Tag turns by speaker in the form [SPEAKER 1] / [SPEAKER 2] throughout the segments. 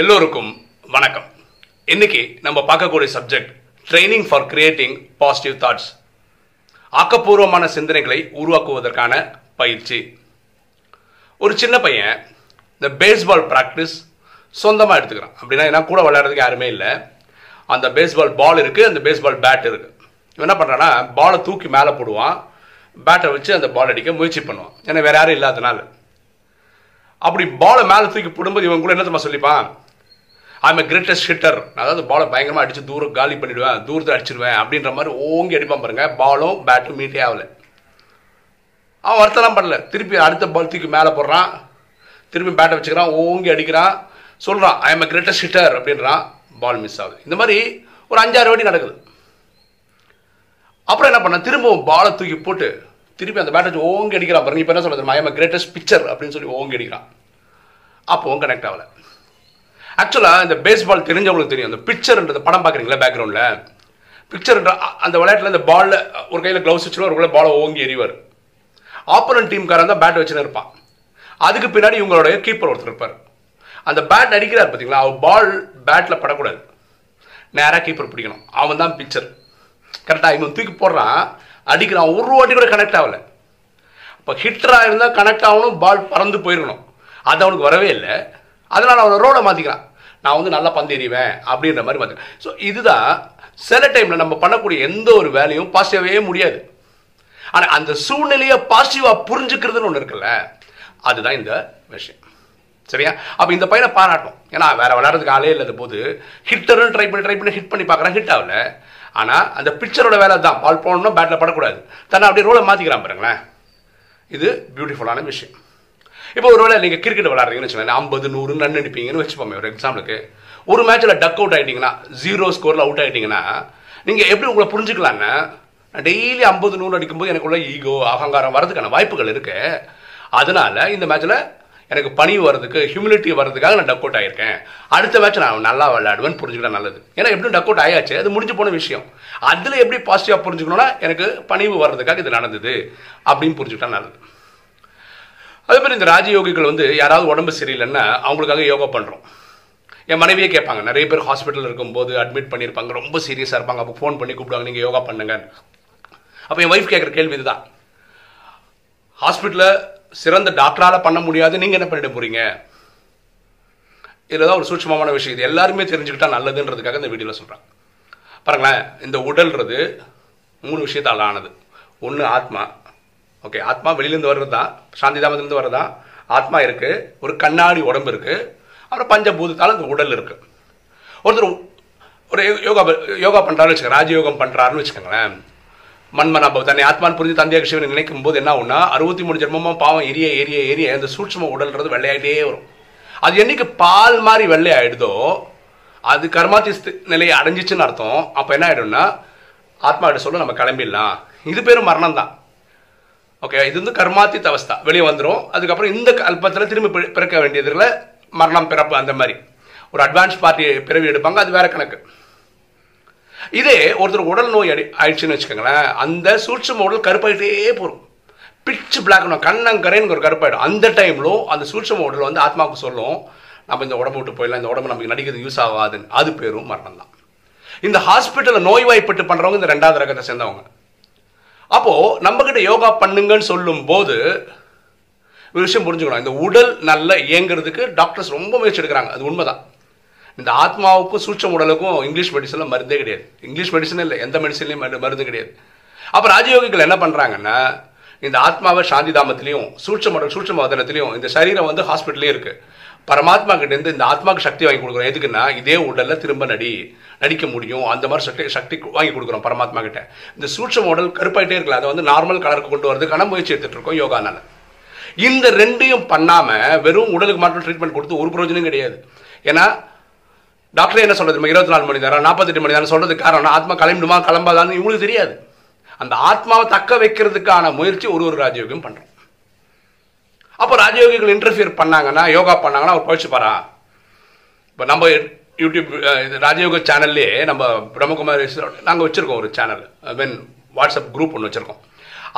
[SPEAKER 1] எல்லோருக்கும் வணக்கம். இன்னைக்கு நம்ம பார்க்கக்கூடிய subject training for creating positive thoughts ஆக்கப்பூர்வமான சிந்தனைகளை உருவாக்குவதற்கான பயிற்சி. ஒரு சின்ன பையன் இந்த பேஸ்பால் ப்ராக்டிஸ் சொந்தமாக எடுத்துக்கிறான். அப்படின்னா ஏன்னா கூட விளையாடுறதுக்கு யாருமே இல்லை. அந்த பேஸ்பால் பால் இருக்குது அந்த பேஸ்பால் பேட் இருக்குது இவன் என்ன பண்ணுறான்னா பாலை தூக்கி மேலே போடுவான். பேட்டை வச்சு அந்த பால் அடிக்க முயற்சி பண்ணுவான். ஏன்னா வேற யாரும் இல்லாதனால. அப்படி பாலை மேலே தூக்கி போடும்போது இவன் கூட என்ன தெரியுமா சொல்லிப்பான்? ஐம் கிரேட்டஸ்ட் ஹிட்டர் அதாவது பாலை பயங்கரமாக அடித்து தூரம் காலி பண்ணிடுவேன் தூரத்தில் அடிச்சிருவேன் அப்படின்ற மாதிரி ஓங்கி அடிப்பான் பாருங்க. பாலும் பேட்டும் மீட்டே ஆகல. அவன் வருத்தலாம் பண்ணல திருப்பி அடுத்த பால் தூக்கி மேலே போடுறான். திருப்பி பேட்டை வச்சுக்கிறான் ஓங்கி அடிக்கிறான். சொல்கிறான் ஐ எம் கிரேட்டஸ்ட் ஹிட்டர் அப்படின்றான். பால் மிஸ் ஆகுது. இந்த மாதிரி ஒரு அஞ்சாறு வாட்டி நடக்குது. அப்புறம் என்ன பண்ண திரும்பவும் பாலை தூக்கி போட்டு திருப்பி அந்த பேட்டை வச்சு ஓங்கி அடிக்கிறான் பாருங்க. இப்போ என்ன சொல்லுது ஐ எம் கிரேட்டஸ்ட் பிக்சர் அப்படின்னு சொல்லி ஓங்கி அடிக்கிறான். அப்போவும் கனெக்ட் ஆகலை. ஆக்சுவலாக இந்த பேஸ்பால் தெரிஞ்சவங்களுக்கு தெரியும். அந்த பிக்சர்ன்றது படம் பார்க்குறீங்களா பேக்ரவுண்டில் பிக்சர்ன்ற அந்த விளையாட்டில் இந்த பாலில் ஒரு கையில் க்ளவுஸ் வச்சுருவார் ஒரு கையில் பாலை ஓங்கி எறிவார். ஆப்போனன்ட் டீம்காரன் தான் பேட் வச்சுன்னு இருப்பான். அதுக்கு பின்னாடி இவங்களுடைய கீப்பர் ஒருத்தர் இருப்பார். அந்த பேட் அடிக்கிறார் பார்த்தீங்களா அவர் பால் பேட்டில் படக்கூடாது. நேராக கீப்பர் பிடிக்கணும். அவன் தான் பிக்சர் கரெக்டாக இவன் தூக்கி போடுறான். அடிக்கிறான். ஒரு வாட்டி கூட கனெக்ட் ஆகலை. இப்போ ஹிட்டராக இருந்தால் கனெக்ட் ஆகணும் பால் பறந்து போயிருக்கணும். அது அவனுக்கு வரவே இல்லை. அதனால் அவனை ரோடை மாற்றிக்கிறான் நான் வந்து நல்லா பந்தெறிவேன் அப்படின்ற மாதிரி வந்து. ஸோ இதுதான் சில டைமில் நம்ம பண்ணக்கூடிய எந்த ஒரு வேலையும் பாசிட்டிவாகவே முடியாது. ஆனால் அந்த சூழ்நிலையை பாசிட்டிவாக புரிஞ்சுக்கிறதுன்னு ஒன்று இருக்குல்ல அதுதான் இந்த விஷயம். சரியா? அப்போ இந்த பையனை பாராட்டும் ஏன்னா வேற விளையாடுறதுக்கு ஆளே இல்லாத போது ஹிட்டரும் ட்ரை பண்ணி ட்ரை பண்ணி ஹிட் பண்ணி பார்க்குறேன் ஹிட் ஆகல. ஆனால் அந்த பிக்சரோட வேலை தான் பால் போடணும் பேட்டில் படக்கூடாது. தன்னை அப்படியே ரோலை மாற்றிக்கிறான் பாருங்களேன். இது பியூட்டிஃபுல்லான விஷயம். இப்போ ஒருவேளை நீங்கள் கிரிக்கெட் விளாட்றீங்கன்னு வச்சுக்கோங்க ஐம்பது நூறு ரன் அடிப்பீங்கன்னு வச்சுப்போமே ஒரு எக்ஸாம்பிளுக்கு ஒரு மேட்ச்சில் டக் அவுட் ஆகிட்டீங்கன்னா ஜீரோ ஸ்கோரில் அவுட் ஆகிட்டீங்கன்னா நீங்கள் எப்படி உங்களை புரிஞ்சுக்கலான்னு டெய்லி ஐம்பது நூறு அடிக்கும்போது எனக்குள்ள ஈகோ அகங்காரம் வரதுக்கான வாய்ப்புகள் இருக்கு. அதனால இந்த மேட்ச்சில் எனக்கு பணிவு வர்றதுக்கு ஹியூமிலிட்டி வர்றதுக்காக நான் டக் அவுட் ஆகியிருக்கேன் அடுத்த மேட்ச் நான் நல்லா விளையாடுவேன் புரிஞ்சுக்கிட்டா நல்லது. ஏன்னா எப்படியும் டக் அவுட் ஆயாச்சு அது முடிஞ்சு போன விஷயம். அதில் எப்படி பாசிட்டிவாக புரிஞ்சுக்கணும்னா எனக்கு பணிவு வர்றதுக்காக இது நடந்தது அப்படின்னு புரிஞ்சுக்கிட்டா நல்லது. அதே மாதிரி இந்த ராஜயோகிகள் வந்து யாராவது உடம்பு சரியில்லைன்னா அவங்களுக்காக யோகா பண்ணுறோம் என் மனைவியே கேட்பாங்க நிறைய பேர் ஹாஸ்பிட்டல் இருக்கும்போது அட்மிட் பண்ணியிருப்பாங்க ரொம்ப சீரியஸாக இருப்பாங்க. அப்போ ஃபோன் பண்ணி கூப்பிடுவாங்க நீங்கள் யோகா பண்ணுங்க அப்போ என் ஒய்ஃப் கேட்குற கேள்வி இதுதான். ஹாஸ்பிட்டலில் சிறந்த டாக்டரால் பண்ண முடியாது நீங்கள் என்ன பண்ணிட போகிறீங்க இதில் தான் ஒரு சூட்சமமான விஷயம். இது எல்லாருமே தெரிஞ்சுக்கிட்டா நல்லதுன்றதுக்காக இந்த வீடியோவில் சொல்கிறேன் பாருங்களேன் இந்த உடல்ன்றது மூணு விஷயத்தால் ஆனது. ஒன்று ஆத்மா ஓகே ஆத்மா வெளியிலேருந்து வர்றது? தான் சாந்தி தாமத்திலேருந்து வர்றது? தான் ஆத்மா இருக்குது ஒரு கண்ணாடி உடம்பு இருக்குது அப்புறம் பஞ்சபூதத்தால் அந்த உடல் இருக்குது ஒருத்தர் ஒரு யோகா யோகா பண்ணுறாருன்னு வச்சுக்கோங்க ராஜயோகம் பண்ணுறாருன்னு வச்சுக்கோங்களேன். மண்மனாபவ தன்னை ஆத்மான் புரிஞ்சு தந்தையாக சிவனை நினைக்கும் போது என்ன ஆகும்னா அறுபத்தி மூணு ஜென்மமா பாவம் எரிய எரிய எரிய அந்த சூட்சும உடல்ன்றது வெள்ளையாகிட்டே வரும். அது என்னைக்கு பால் மாதிரி வெள்ளையாயிடுதோ அது கர்மாத்தி நிலையை அடைஞ்சிச்சுன்னு அர்த்தம். அப்போ என்ன ஆகிடும்னா ஆத்மா கிட்ட சொல்ல நம்ம கிளம்பிடலாம். இது பேரும் மரணம் தான் ஓகே இது வந்து கர்மாத்தித் அவஸ்தா. வெளியே வந்துடும் அதுக்கப்புறம் இந்த கல்பத்தில் திரும்பி பி- பிறக்க வேண்டியதில் மரணம் பிறப்பு அந்த மாதிரி. ஒரு அட்வான்ஸ் பார்ட்டி பிறவி எடுப்பாங்க அது வேற கணக்கு. இதே ஒருத்தர் உடல் நோய் அடி ஆயிடுச்சுன்னு வச்சுக்கோங்களேன் அந்த சூட்சம உடல் கருப்பாயிட்டே போகும். பிச்சு பிளாக் கண்ணங்கரைன்னு ஒரு கருப்பாயிடும். அந்த டைம்லும் அந்த சூட்சம உடல் வந்து ஆத்மாவுக்கு சொல்லும் நம்ம இந்த உடம்பு விட்டு போயிடலாம் இந்த உடம்பு நமக்கு நடிக்கிறது யூஸ் ஆகாதுன்னு. அது பேரும் மரணம் தான் இந்த ஹாஸ்பிட்டலில் நோய்வாய்ப்பட்டு பண்ணுறவங்க இந்த ரெண்டாவது ரகத்தை சேர்ந்தவங்க. அப்போ நம்ம கிட்ட யோகா பண்ணுங்கன்னு சொல்லும் போது ஒரு விஷயம் புரிஞ்சுக்கணும். இந்த உடல் நல்ல இயங்குறதுக்கு டாக்டர்ஸ் ரொம்ப முயற்சி எடுக்கிறாங்க. அது உண்மைதான். இந்த ஆத்மாவுக்கும் சூட்சம் உடலுக்கும் இங்கிலீஷ் மெடிசனில் மருந்தே கிடையாது. இங்கிலீஷ் மெடிசன் இல்லை. எந்த மெடிசன்லையும் மருந்து கிடையாது. அப்போ ராஜயோகிகள் என்ன பண்றாங்கன்னா இந்த ஆத்மாவை சாந்தி தாமத்திலையும் சூட்சம் உடல் வதனத்திலையும் இந்த சரீரம் வந்து ஹாஸ்பிட்டலே இருக்குது பரமாத்மா கிட்டேருந்து இந்த ஆத்மாவுக்கு சக்தி வாங்கி கொடுக்குறோம். எதுக்குன்னா இதே உடலில் திரும்ப நடி நடிக்க முடியும். அந்த மாதிரி சக்தி சக்தி வாங்கி கொடுக்குறோம் பரமாத்மா கிட்ட. இந்த சூட்சம உடல் கருப்பாயிட்டே இருக்கல அதை வந்து நார்மல் கலருக்கு கொண்டு வரதுக்கான முயற்சி எடுத்துட்டு இருக்கோம் யோகானால. இந்த ரெண்டையும் பண்ணாம வெறும் உடலுக்கு மட்டும் ட்ரீட்மெண்ட் கொடுத்து ஒரு பிரயோஜனம் கிடையாது. ஏன்னா டாக்டர் என்ன சொல்றது? இருபத்தி நாலு மணி நேரம் நாற்பத்தெட்டு மணி நேரம் சொல்றதுக்கு காரணம் ஆத்மா கிளம்பிடுமா கிளம்பாதான்னு இவங்களுக்கு தெரியாது. அந்த ஆத்மாவை தக்க வைக்கிறதுக்கான முயற்சி ஒரு ஒரு ராஜயோகம் பண்றோம். அப்போ ராஜயோகிகள் இன்டர்ஃபியர் பண்ணாங்கன்னா யோகா பண்ணாங்கன்னா அவர் பழிச்சு பாரா? இப்போ நம்ம யூடியூப் இது ராஜயோக சேனல்லே நம்ம பிரம்மகுமாரி நாங்கள் வச்சுருக்கோம் ஒரு சேனல் மீன் வாட்ஸ்அப் குரூப் ஒன்று வச்சுருக்கோம்.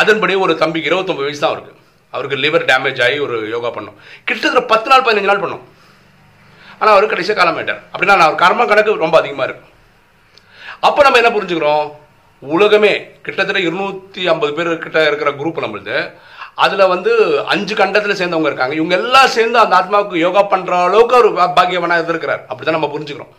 [SPEAKER 1] அதன்படி ஒரு தம்பிக்கு இருபத்தொம்பது வயசு தான் அவருக்கு. அவருக்கு லிவர் டேமேஜ் ஆகி ஒரு யோகா பண்ணோம். கிட்டத்தட்ட பத்து நாள் பதினஞ்சு நாள் பண்ணோம். ஆனால் அவர் கடைசியாக காலமாயிட்டார். அப்படின்னா அவர் கர்ம கணக்கு ரொம்ப அதிகமாக இருக்கும் அப்போ நம்ம என்ன புரிஞ்சுக்கிறோம்? உலகமே கிட்டத்தட்ட இருநூற்றி ஐம்பது பேர் கிட்ட இருக்கிற குரூப் நம்மளுது. அதில் வந்து அஞ்சு கண்டத்தில் சேர்ந்தவங்க இருக்காங்க. இவங்க எல்லாம் சேர்ந்து அந்த ஆத்மாவுக்கு யோகா பண்ணுற அளவுக்கு ஒரு பாக்கியவனாக இருந்திருக்கிறார். அப்படி தான் நம்ம புரிஞ்சுக்கிறோம்.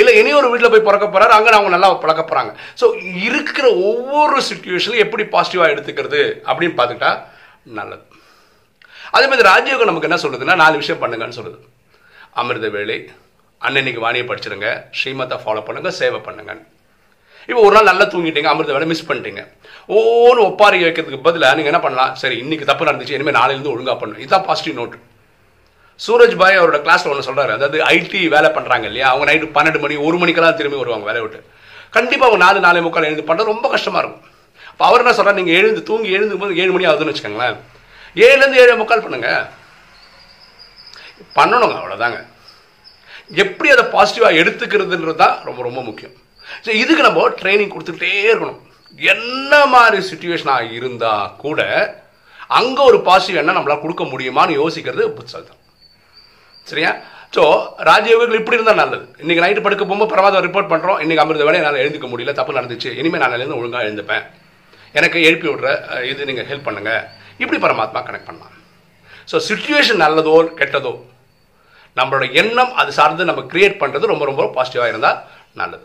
[SPEAKER 1] இல்லை இனி ஒரு வீட்டில் போய் பிறக்க போகிறாரு அங்கே அவங்க நல்லா பழக்க போகிறாங்க ஸோ இருக்கிற ஒவ்வொரு சுச்சுவேஷனும் எப்படி பாசிட்டிவாக எடுத்துக்கிறது அப்படின்னு பார்த்துக்கிட்டா நல்லது. அதே மாதிரி ராஜயோகம் நமக்கு என்ன சொல்லுதுன்னா நாலு விஷயம் பண்ணுங்கன்னு சொல்லுது. அமிர்த வேலை அன்னன்னைக்கு வாணியை படிச்சிருங்க ஸ்ரீமத்தை ஃபாலோ பண்ணுங்கள் சேவை பண்ணுங்கன்னு. இப்போ ஒரு நாள் நல்லா தூங்கிட்டீங்க அமிர்த வேலை மிஸ் பண்ணிட்டீங்க. ஓன்னு ஒப்பாரி வைக்கிறதுக்கு பதிலாக நீங்கள் என்ன பண்ணலாம்? சரி இன்னைக்கு தப்பு நடந்துச்சு இனிமேல் நாளையிலேருந்து ஒழுங்காக பண்ணணும். இதுதான் பாசிட்டிவ் நோட் சூரஜ் பாய் அவரோட கிளாஸில் ஒன்று சொல்கிறாரு அதாவது ஐடி வேலை பண்ணுறாங்க இல்லையா? அவங்க நைட்டு பன்னெண்டு மணி ஒரு மணிக்கெல்லாம் திரும்பி வருவாங்க வேலை விட்டு. கண்டிப்பாக அவங்க நாலு நாலே முக்கால் எழுந்து பண்ணுறது ரொம்ப கஷ்டமாக இருக்கும். அப்போ அவர் என்ன சொல்கிறார் நீங்கள் எழுந்து தூங்கி எழுந்து போது ஏழு மணி ஆகுதுன்னு வச்சுக்கோங்களேன். ஏழுலேருந்து ஏழு முக்கால் பண்ணுங்க. பண்ணணுங்க அவ்வளோதாங்க எப்படி அதை பாசிட்டிவாக எடுத்துக்கிறதுன்றது தான் ரொம்ப ரொம்ப முக்கியம். ஸோ இதுக்கு நம்ம ட்ரைனிங் கொடுத்துக்கிட்டே இருக்கணும். என்ன மாதிரி சுச்சுவேஷனாக இருந்தால் கூட அங்கே ஒரு பாசிட்டிவ் என்ன நம்மளால் கொடுக்க முடியுமான்னு யோசிக்கிறது புத்தகம் சரியா? ஸோ ராஜயோகிகள் இப்படி இருந்தால் நல்லது. இன்னைக்கு நைட்டு படுக்க போகும்போது பிரமாதம் ரிப்போர்ட் பண்ணுறோம் இன்றைக்கி அமிர்த வேலை என்னால் எழுதிக்க முடியல தப்பு நடந்துச்சு. இனிமேல் நான் எழுந்து ஒழுங்காக எழுந்துப்பேன். எனக்கு எழுப்பி விட்ற இது நீங்கள் ஹெல்ப் பண்ணுங்க. இப்படி பரமாத்மா கனெக்ட் பண்ணலாம். ஸோ சுச்சுவேஷன் நல்லதோ கெட்டதோ நம்மளோட எண்ணம் அது சார்ந்து நம்ம கிரியேட் பண்ணுறது ரொம்ப ரொம்ப பாசிட்டிவாக இருந்தால் நல்லது.